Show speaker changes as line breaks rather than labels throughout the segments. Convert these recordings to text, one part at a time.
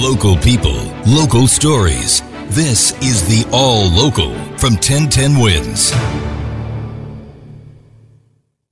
Local people, local stories. This is the All Local from 1010 Wins.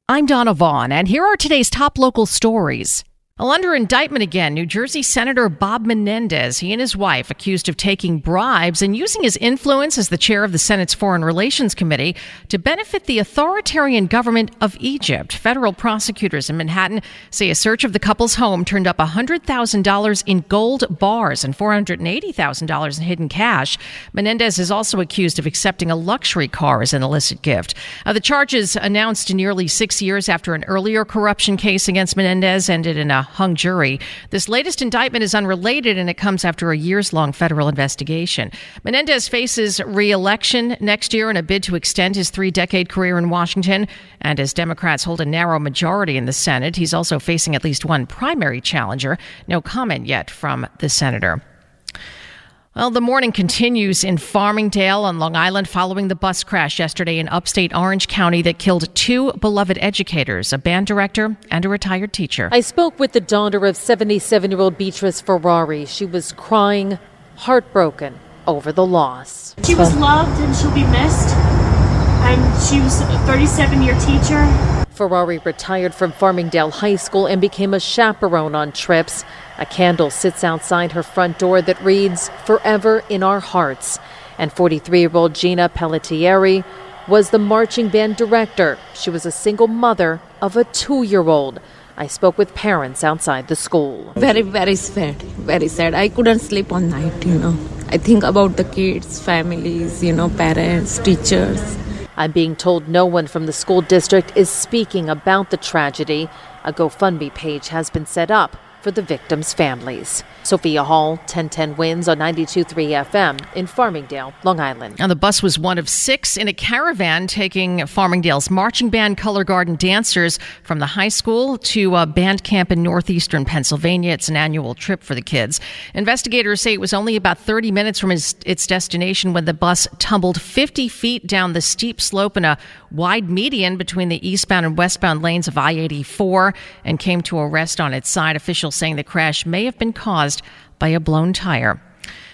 I'm Donna Vaughn, and here are today's top local stories. Well, under indictment again, New Jersey Senator Bob Menendez, he and his wife accused of taking bribes and using his influence as the chair of the Senate's Foreign Relations Committee to benefit the authoritarian government of Egypt. Federal prosecutors in Manhattan say a search of the couple's home turned up $100,000 in gold bars and $480,000 in hidden cash. Menendez is also accused of accepting a luxury car as an illicit gift. Uh, the charges announced nearly six years after an earlier corruption case against Menendez ended in a hung jury. This latest indictment is unrelated and it comes after a years long federal investigation. Menendez faces re election next year in a bid to extend his three decade career in Washington. And as Democrats hold a narrow majority in the Senate, he's also facing at least one primary challenger. No comment yet from the senator. Well, the morning continues in Farmingdale on Long Island following the bus crash yesterday in upstate Orange County that killed two beloved educators, a band director and a retired teacher.
I spoke with the daughter of 77 year old Beatrice Ferrari. She was crying, heartbroken over the loss.
She was loved and she'll be missed. And she was a 37 year teacher.
Ferrari retired from Farmingdale High School and became a chaperone on trips. A candle sits outside her front door that reads, Forever in Our Hearts. And 43 year old Gina Pellettiere was the marching band director. She was a single mother of a two year old. I spoke with parents outside the school.
Very, very sad. Very sad. I couldn't sleep all night, you know. I think about the kids, families, you know, parents, teachers.
I'm being told no one from the school district is speaking about the tragedy. A GoFundMe page has been set up for the victims' families. Sophia Hall, 1010 wins on 92.3 FM in Farmingdale, Long Island.
Now, the bus was one of six in a caravan taking Farmingdale's marching band Color Garden dancers from the high school to a band camp in northeastern Pennsylvania. It's an annual trip for the kids. Investigators say it was only about 30 minutes from its, its destination when the bus tumbled 50 feet down the steep slope in a wide median between the eastbound and westbound lanes of I 84 and came to a rest on its side. Officials saying the crash may have been caused by a blown tire.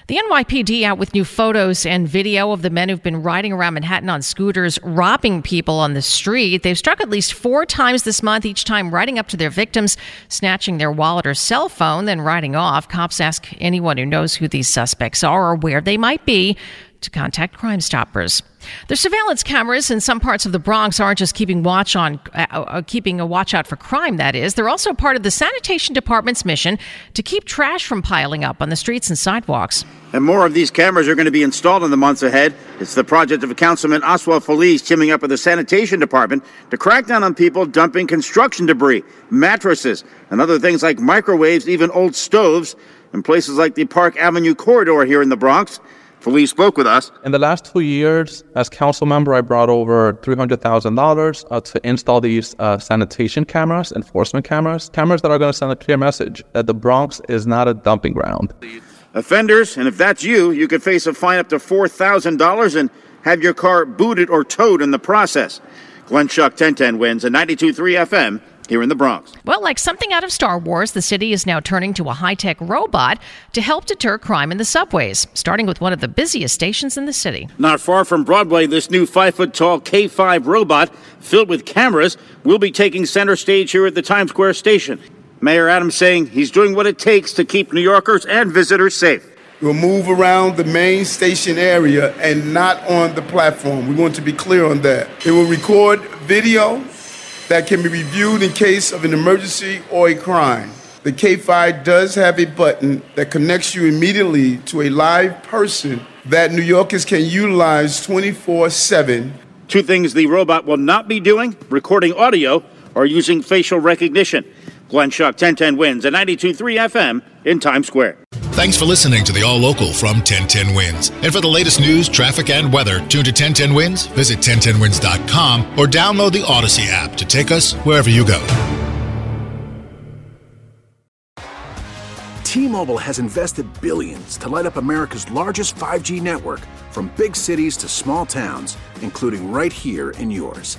The NYPD out with new photos and video of the men who've been riding around Manhattan on scooters, robbing people on the street. They've struck at least four times this month, each time riding up to their victims, snatching their wallet or cell phone, then riding off. Cops ask anyone who knows who these suspects are or where they might be to contact Crime Stoppers. The surveillance cameras in some parts of the Bronx aren't just keeping watch on, uh, uh, keeping a watch out for crime. That is, they're also part of the sanitation department's mission to keep trash from piling up on the streets and sidewalks.
And more of these cameras are going to be installed in the months ahead. It's the project of Councilman Oswald Feliz teaming up with the sanitation department to crack down on people dumping construction debris, mattresses, and other things like microwaves, even old stoves, in places like the Park Avenue corridor here in the Bronx. Feliz spoke with us.
In the last two years, as council member, I brought over $300,000 uh, to install these uh, sanitation cameras, enforcement cameras, cameras that are going to send a clear message that the Bronx is not a dumping ground.
Offenders, and if that's you, you could face a fine up to $4,000 and have your car booted or towed in the process. Glenn Schuck 1010 wins at 92.3 FM here in the Bronx.
Well, like something out of Star Wars, the city is now turning to a high tech robot to help deter crime in the subways, starting with one of the busiest stations in the city.
Not far from Broadway, this new five foot tall K5 robot filled with cameras will be taking center stage here at the Times Square station. Mayor Adams saying he's doing what it takes to keep New Yorkers and visitors safe.
We'll move around the main station area and not on the platform. We want to be clear on that. It will record video that can be reviewed in case of an emergency or a crime. The K5 does have a button that connects you immediately to a live person that New Yorkers can utilize 24 7.
Two things the robot will not be doing recording audio or using facial recognition. Glenn Schuck, 1010 wins at 92.3 FM in Times Square.
Thanks for listening to the All Local from 1010 Wins. And for the latest news, traffic, and weather, tune to 1010 Wins, visit 1010wins.com, or download the Audacy app to take us wherever you go.
T-Mobile has invested billions to light up America's largest 5G network from big cities to small towns, including right here in yours.